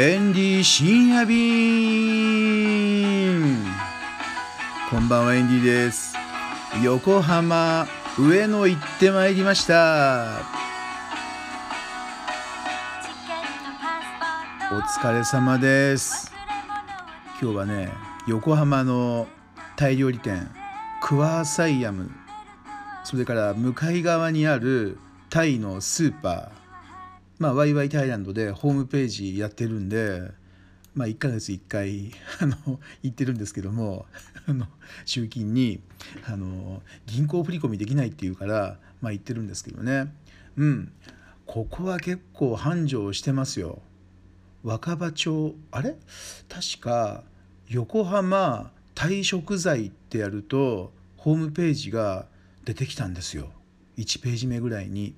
エンディ深夜便。こんばんはエンディです。横浜上野行ってまいりました。お疲れ様です。今日はね横浜のタイ料理店クワーサイアム。それから向かい側にあるタイのスーパー。まあワイワイタイランドでホームページやってるんでまあ1ヶ月1回あの行ってるんですけどもあの集金にあの銀行振込できないっていうからまあ行ってるんですけどね。うん。ここは結構繁盛してますよ。若葉町あれ？確か横浜タイ食材ってやるとホームページが出てきたんですよ。1ページ目ぐらいに。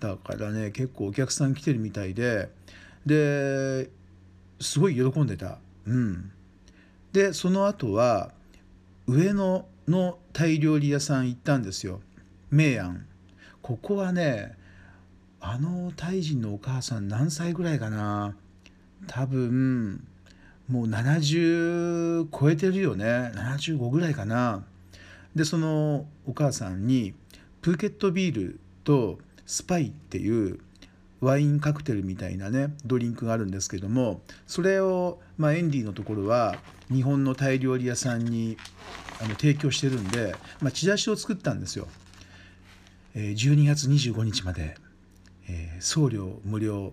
だからね結構お客さん来てるみたいでですごい喜んでた。うん。でその後は上野のタイ料理屋さん行ったんですよ。明安ここはねあのタイ人のお母さん何歳ぐらいかな。多分もう70超えてるよね。75ぐらいかな。でそのお母さんにプーケットビールとスパイっていうワインカクテルみたいなねドリンクがあるんですけどもそれを、まあ、エンディのところは日本のタイ料理屋さんにあの提供してるんで、まあ、チラシを作ったんですよ。え、12月25日まで、えー、送料無料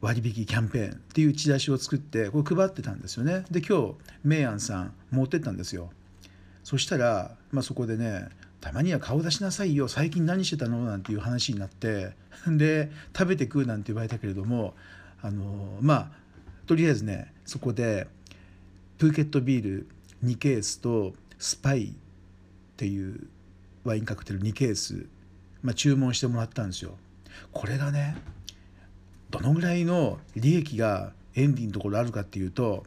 割引キャンペーンっていうチラシを作ってこれ配ってたんですよね。で今日メイアンさん持ってったんですよ。そしたら、まあ、そこでねたまには顔出しなさいよ最近何してたの？なんていう話になって で食べて食うなんて言われたけれどもあのまあとりあえずねそこでプーケットビール2ケースとスパイっていうワインカクテル2ケース、まあ、注文してもらったんですよ。これがねどのぐらいの利益がエンディのところあるかっていうと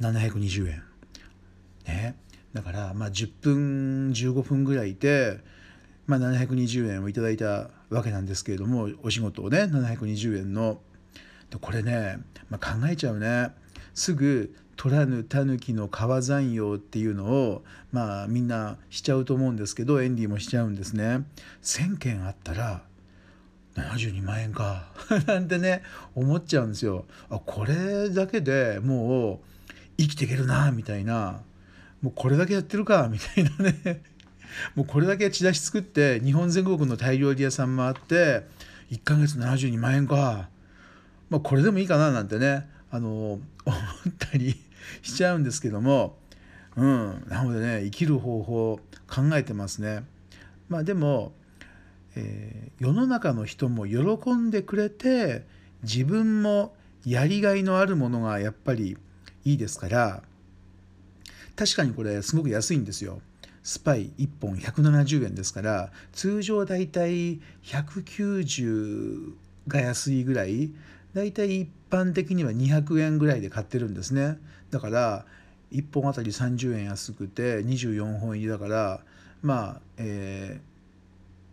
720円。ねだからまあ10分15分ぐらいいて、まあ、720円をいただいたわけなんですけれどもお仕事をね720円の。これね、まあ、考えちゃうね。すぐ取らぬ狸の川山用っていうのをまあみんなしちゃうと思うんですけどエンディもしちゃうんですね。1,000件あったら72万円か。なんてね思っちゃうんですよ。あこれだけでもう生きていけるなみたいな。もうこれだけやってるかみたいなね。もうこれだけチラシ作って日本全国のタイ料理屋さん回って1ヶ月72万円か、まあ、これでもいいかななんてね。あの 思ったりしちゃうんですけども、うん、なのでね生きる方法考えてますね。まあ、でも、えー、世の中の人も喜んでくれて自分もやりがいのあるものがやっぱりいいですから確かにこれすごく安いんですよ。スパイ1本170円ですから通常だいたい190が安いぐらいだいたい一般的には200円ぐらいで買ってるんですね。だから1本あたり30円安くて24本入りだからまあえ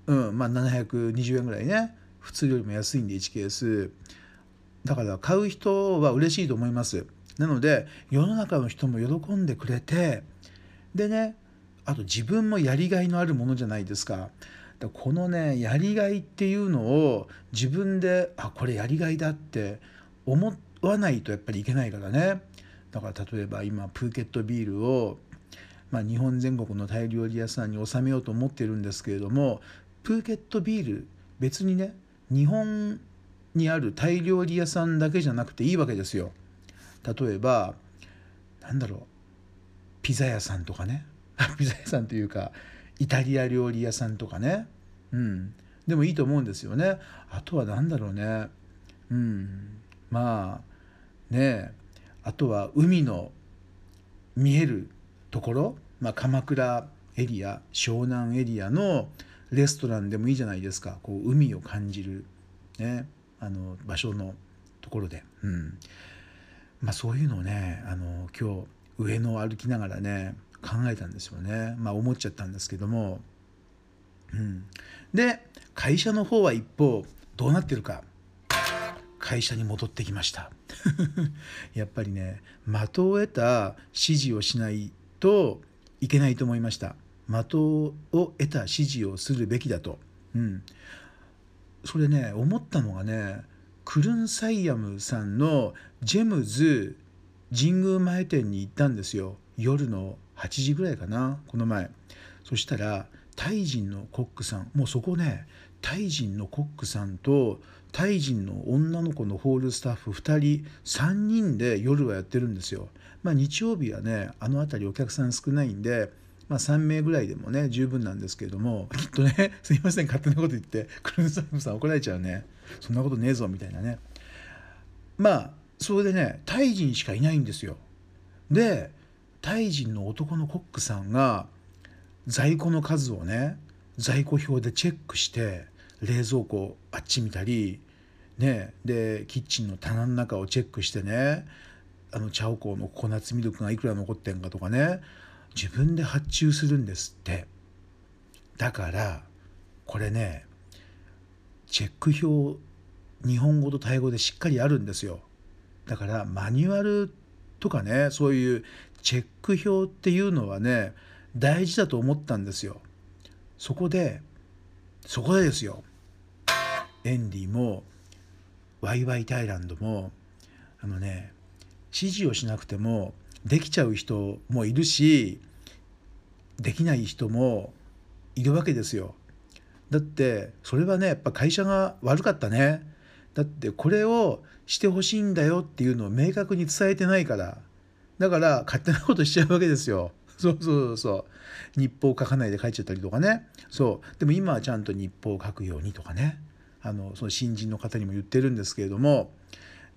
ー、うんまあ720円ぐらいね。普通よりも安いんで1ケース。だから買う人は嬉しいと思います。なので世の中の人も喜んでくれてでねあと自分もやりがいのあるものじゃないですか。だこのねやりがいっていうのを自分であこれやりがいだって思わないとやっぱりいけないからねだから例えば今プーケットビールを、まあ、日本全国のタイ料理屋さんに収めようと思ってるんですけれどもプーケットビール別にね日本にあるタイ料理屋さんだけじゃなくていいわけですよ。例えばなんだろうピザ屋さんとかね。ピザ屋さんというかイタリア料理屋さんとかね。うん。でもいいと思うんですよね。あとは何だろうね。うん。まあね。あとは海の見えるところ、まあ、鎌倉エリア湘南エリアのレストランでもいいじゃないですか。こう海を感じる、ね、あの場所のところで、うん。まあ、そういうのをねあの今日上野を歩きながらね考えたんですよね。まあ思っちゃったんですけども、うん、で会社の方は一方どうなってるか。会社に戻ってきました。やっぱりね的を得た指示をしないといけないと思いました。的を得た指示をするべきだと、うん、それね思ったのがねクルンサイヤムさんのジェムズ神宮前店に行ったんですよ。夜の8時ぐらいかなこの前。そしたらタイ人のコックさんもうそこねタイ人のコックさんとタイ人の女の子のホールスタッフ2人3人で夜はやってるんですよ。まあ、日曜日はねあの辺りお客さん少ないんで、まあ、3名ぐらいでもね十分なんですけれどもきっとねすいません勝手なこと言ってクルーズスタッフさん怒られちゃうね。そんなことねえぞみたいなねまあそれでねタイ人しかいないんですよ。でタイ人の男のコックさんが在庫の数をね在庫表でチェックして冷蔵庫あっち見たりねでキッチンの棚の中をチェックしてねあのチャオコーのココナッツミルクがいくら残ってんかとかね自分で発注するんですってだからこれねチェック表日本語とタイ語でしっかりあるんですよ。だからマニュアルとかねそういうチェック表っていうのはね大事だと思ったんですよ。そこでそこでですよ。エンディもワイワイタイランドもあのね指示をしなくてもできちゃう人もいるしできない人もいるわけですよ。だってそれはねやっぱ会社が悪かったね。だってこれをしてほしいんだよっていうのを明確に伝えてないから。だから勝手なことしちゃうわけですよ。そうそうそうそう。日報を書かないで書いちゃったりとかね。そう。でも今はちゃんと日報を書くようにとかね。あのその新人の方にも言ってるんですけれども。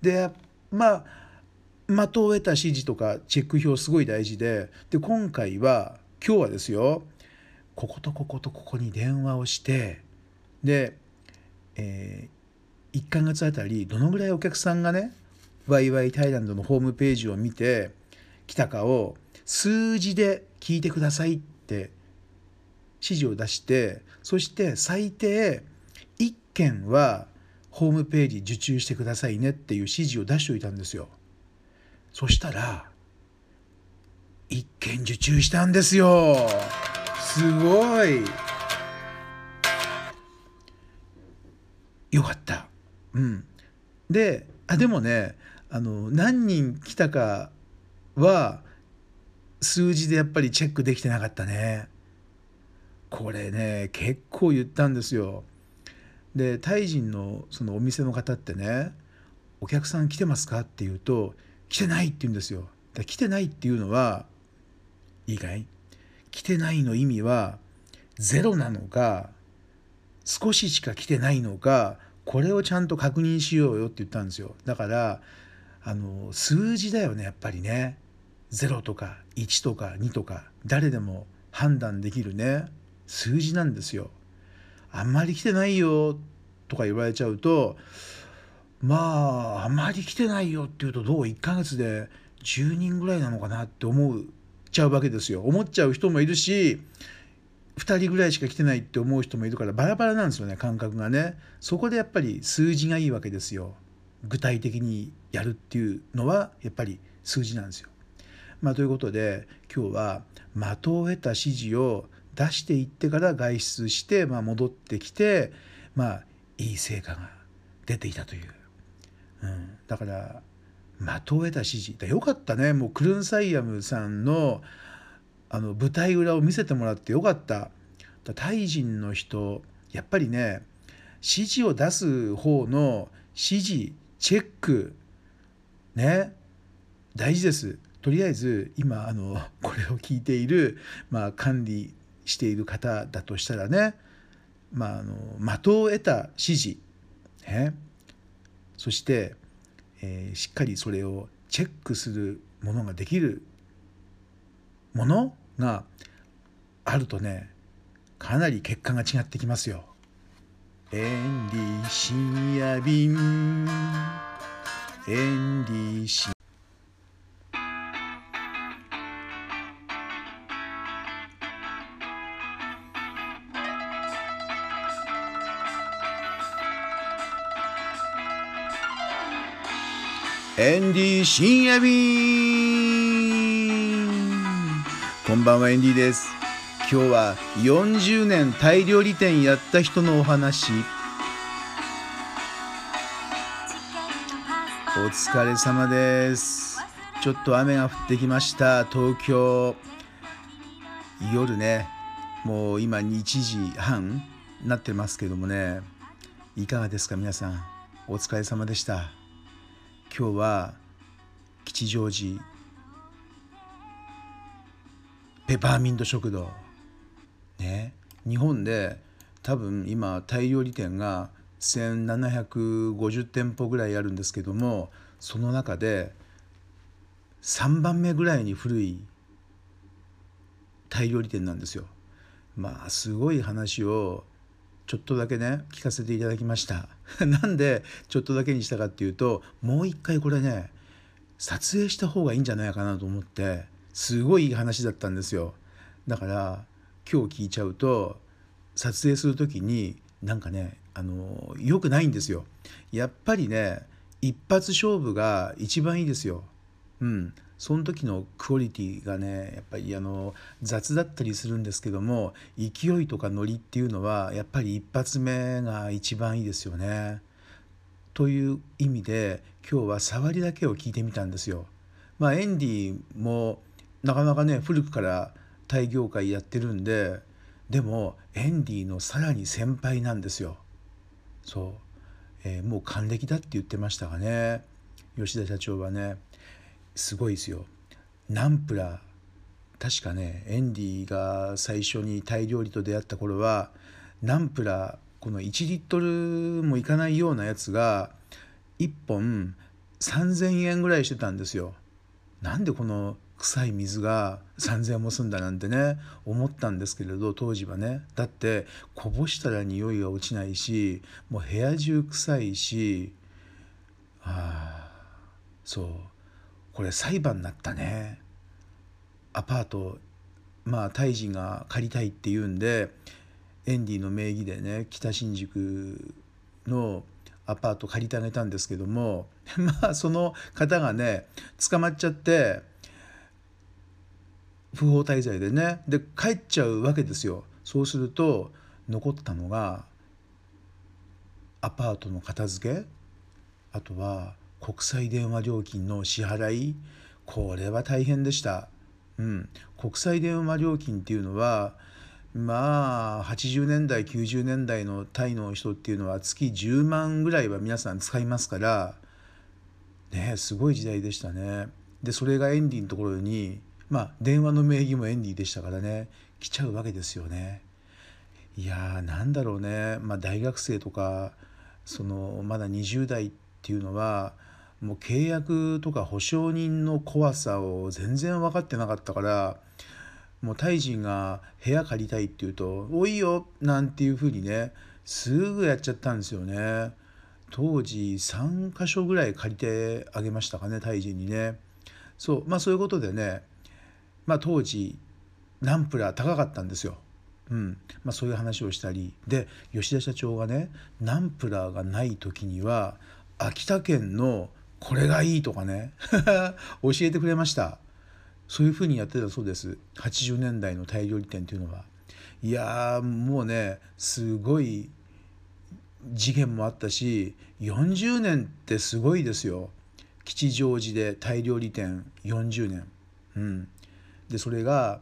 でまあ的を得た指示とかチェック表すごい大事で。で今回は今日はですよ。こことこことここに電話をしてで、えー、1ヶ月あたりどのぐらいお客さんがねワイワイタイランドのホームページを見て来たかを数字で聞いてくださいって指示を出してそして最低1件はホームページ受注してくださいねっていう指示を出しておいたんですよ。そしたら1件受注したんですよ。すごい。よかった。うん。であでもねあの何人来たかは数字でやっぱりチェックできてなかったね。これね結構言ったんですよ。でタイ人のそのお店の方ってね「お客さん来てますか?」って言うと「来てない」って言うんですよ。だ来てないっていうのはいいかい来てないの意味はゼロなのか少ししか来てないのかこれをちゃんと確認しようよって言ったんですよ。だからあの数字だよねやっぱりね。0とか1とか2とか誰でも判断できるね。数字なんですよ。あんまり来てないよとか言われちゃうとまああんまり来てないよっていうとどう？1ヶ月で10人ぐらいなのかなって思っちゃうわけですよ。思っちゃう人もいるし2人ぐらいしか来てないって思う人もいるからバラバラなんですよね感覚がね。そこでやっぱり数字がいいわけですよ。具体的にやるっていうのはやっぱり数字なんですよ。まあ、ということで今日は的を得た指示を出していってから外出して、まあ、戻ってきて、まあ、いい成果が出ていたという、うん、だから的を得た指示。よかったね。もうクルンサイヤムさんのあの舞台裏を見せてもらってよかった。タイ人の人やっぱりね指示を出す方の指示チェックね大事です。とりあえず今あの これを聞いている、まあ、管理している方だとしたらね、まあ、あの的を得た指示、ね、そして、えー、しっかりそれをチェックするものができるものがあるとねかなり結果が違ってきますよ。エンディ深夜便エンディ深エンディ深夜便こんばんはエンディです。今日は40年タイ料理店やった人のお話。お疲れ様です。ちょっと雨が降ってきました。東京。夜ね。もう今2時半なってますけどもね。いかがですか皆さん。お疲れ様でした。今日は吉祥寺ペパーミント食堂。ね。日本で多分今タイ料理店が1750店舗ぐらいあるんですけどもその中で3番目ぐらいに古いタイ料理店なんですよ。まあすごい話をちょっとだけね聞かせていただきました。なんでちょっとだけにしたかっていうともう一回これね撮影した方がいいんじゃないかなと思ってすごいいい話だったんですよ。だから今日聞いちゃうと撮影する時になんかねあの良くないんですよ。やっぱりね一発勝負が一番いいですよ。うん。その時のクオリティがねやっぱりあの雑だったりするんですけども勢いとかノリっていうのはやっぱり一発目が一番いいですよね。という意味で今日は触りだけを聞いてみたんですよ。まあエンディもなかなかね古くからタイ業界やってるんででもエンディのさらに先輩なんですよ。そう、えー、もう還暦だって言ってましたがね吉田社長はね。すごいですよ。ナンプラー。確かねエンディが最初にタイ料理と出会った頃はナンプラーこの1リットルもいかないようなやつが1本3,000円ぐらいしてたんですよ。なんでこの臭い水が3,000円もすんだなんてね思ったんですけれど当時はね。だってこぼしたら匂いが落ちないしもう部屋中臭いしああそう。これ裁判になったね。アパートまあタイ人が借りたいって言うんでエンディの名義でね北新宿のアパート借りてあげたんですけども まあその方がね捕まっちゃって不法滞在でねで帰っちゃうわけですよ。そうすると残ったのがアパートの片付けあとは国際電話料金の支払いこれは大変でした。うん、国際電話料金っていうのはまあ80年代90年代のタイの人っていうのは月10万ぐらいは皆さん使いますからねすごい時代でしたね。でそれがエンディのところにまあ電話の名義もエンディでしたからね来ちゃうわけですよね。いやーなんだろうね、まあ、大学生とかそのまだ20代っていうのはもう契約とか保証人の怖さを全然分かってなかったからもうタイ人が部屋借りたいって言うと「おいよ」なんていうふうにねすぐやっちゃったんですよね。当時3箇所ぐらい借りてあげましたかねタイ人にね。そうまあそういうことでねまあ当時ナンプラー高かったんですよ。うんまあ、そういう話をしたりで吉田社長がねナンプラーがない時には秋田県のこれがいいとかね。教えてくれました。そういうふうにやってたそうです。80年代のタイ料理店っていうのはいやもうねすごい事件もあったし40年ってすごいですよ。吉祥寺でタイ料理店40年。うん。でそれが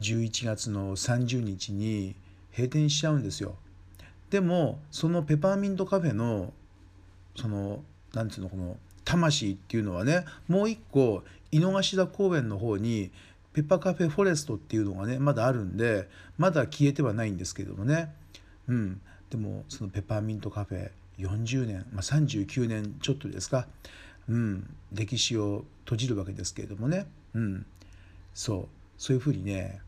11月の30日に閉店しちゃうんですよ。でもそのペパーミントカフェのそのなんていうのこの魂っていうのはねもう一個井の頭公園の方にペッパーカフェフォレストっていうのがねまだあるんでまだ消えてはないんですけどもね。うん。でもそのペッパーミントカフェ40年、まあ、39年ちょっとですか、うん、歴史を閉じるわけですけれどもね、うん、そう。そういうふうにね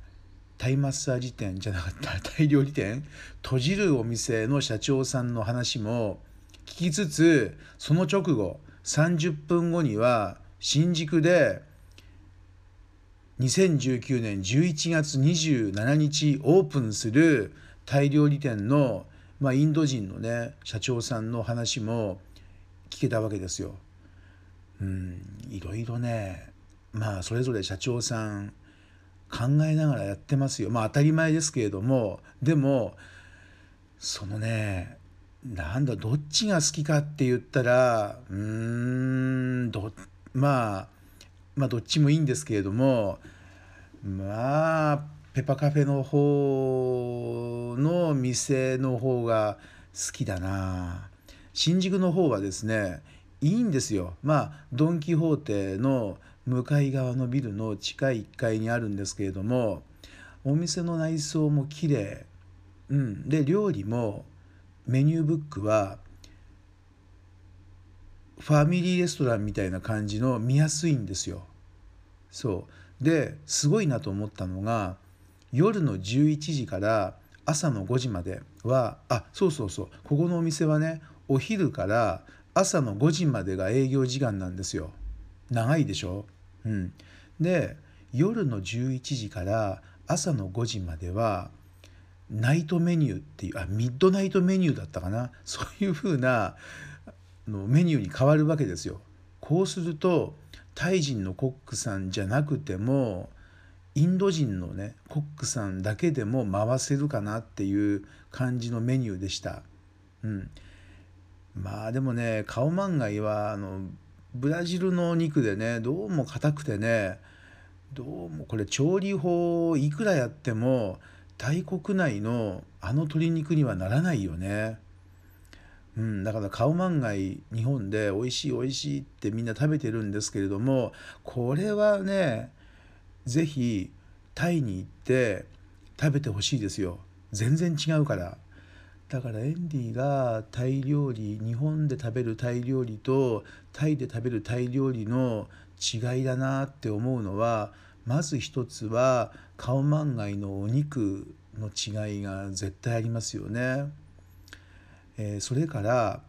タイマッサージ店じゃなかった タイ料理店閉じるお店の社長さんの話も聞きつつその直後30分後には新宿で2019年11月27日オープンするタイ料理店の、まあ、インド人のね社長さんの話も聞けたわけですよ。うんいろいろねまあそれぞれ社長さん考えながらやってますよまあ当たり前ですけれどもでもそのねなんだどっちが好きかって言ったらうんどまあまあどっちもいいんですけれどもまあペパカフェの方の店の方が好きだな。新宿の方はですねいいんですよ。まあドン・キホーテの向かい側のビルの地下1階にあるんですけれどもお店の内装も綺麗。うん。で料理もメニューブックはファミリーレストランみたいな感じの見やすいんですよ。そう。ですごいなと思ったのが夜の11時から朝の5時まではあそうそうそう。ここのお店はねお昼から朝の5時までが営業時間なんですよ。長いでしょ？うん、で夜の11時から朝の5時まではナイトメニューっていうあミッドナイトメニューだったかな？そういうふうなのメニューに変わるわけですよ。こうするとタイ人のコックさんじゃなくてもインド人のねコックさんだけでも回せるかなっていう感じのメニューでした。うん、まあでもねカオマンガイはあのブラジルのお肉でねどうも硬くてねどうもこれ調理法いくらやってもタイ国内のあの鶏肉にはならないよね。うん、だからカオマンガイ日本で美味しい美味しいってみんな食べてるんですけれどもこれはね是非タイに行って食べてほしいですよ全然違うからだからエンディがタイ料理日本で食べるタイ料理とタイで食べるタイ料理の違いだなって思うのはまず一つはカオマンガイのお肉の違いが絶対ありますよね。えー、それから、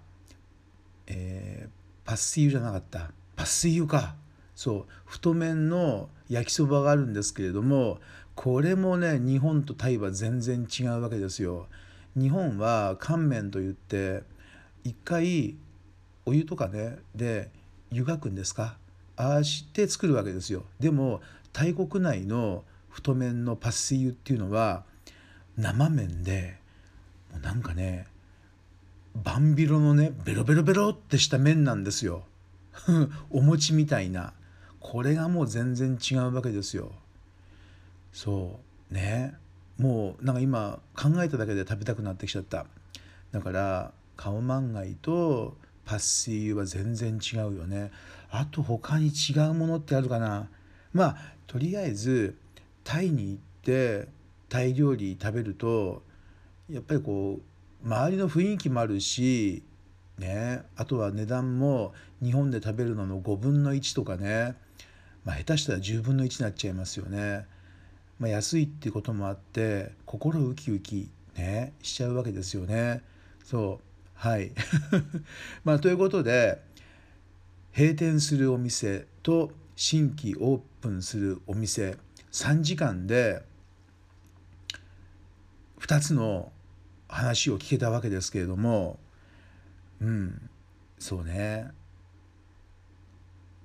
えー、パッシーユじゃなかった。パッシーユか。そう。太麺の焼きそばがあるんですけれどもこれもね日本とタイは全然違うわけですよ。日本は乾麺といって一回お湯とかねで湯がくんですか？ああして作るわけですよ。でも大国内の太麺のパッシーユっていうのは生麺でもうなんかねバンビロのねベロベロベロってした麺なんですよ。お餅みたいな。これがもう全然違うわけですよ。そう。ね。もうなんか今考えただけで食べたくなってきちゃった。だからカオマンガイとパッシーユは全然違うよね。あと他に違うものってあるかな。まあとりあえずタイに行ってタイ料理食べるとやっぱりこう周りの雰囲気もあるしねあとは値段も日本で食べるのの5分の1とかねまあ下手したら10分の1になっちゃいますよね。まあ、安いってこともあって心ウキウキねしちゃうわけですよね。そうはい まあということで閉店するお店と新規オープンするお店3時間で2つの話を聞けたわけですけれどもうんそうね。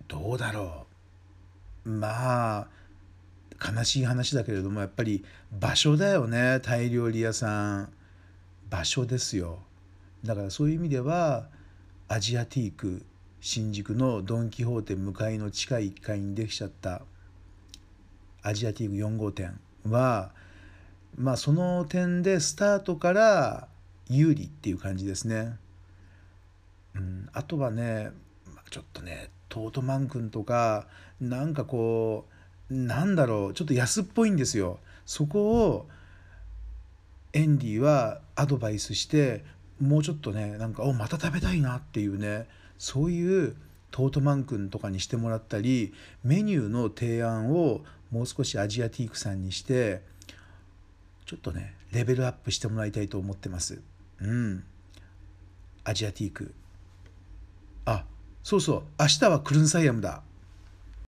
どうだろう。まあ悲しい話だけれどもやっぱり場所だよねタイ料理屋さん。場所ですよ。だからそういう意味ではアジアティーク新宿のドン・キホーテ向かいの地下1階にできちゃったアジアティーク4号店はまあその点でスタートから有利っていう感じですね。うん、あとはねちょっとねトートマン君とかなんかこうなんだろうちょっと安っぽいんですよ。そこをエンディはアドバイスしてもうちょっとねなんかおまた食べたいなっていうねそういうトートマン君とかにしてもらったりメニューの提案をもう少しアジアティークさんにしてちょっとねレベルアップしてもらいたいと思ってます。うん。アジアティーク。あそうそう。明日はクルンサイアムだ。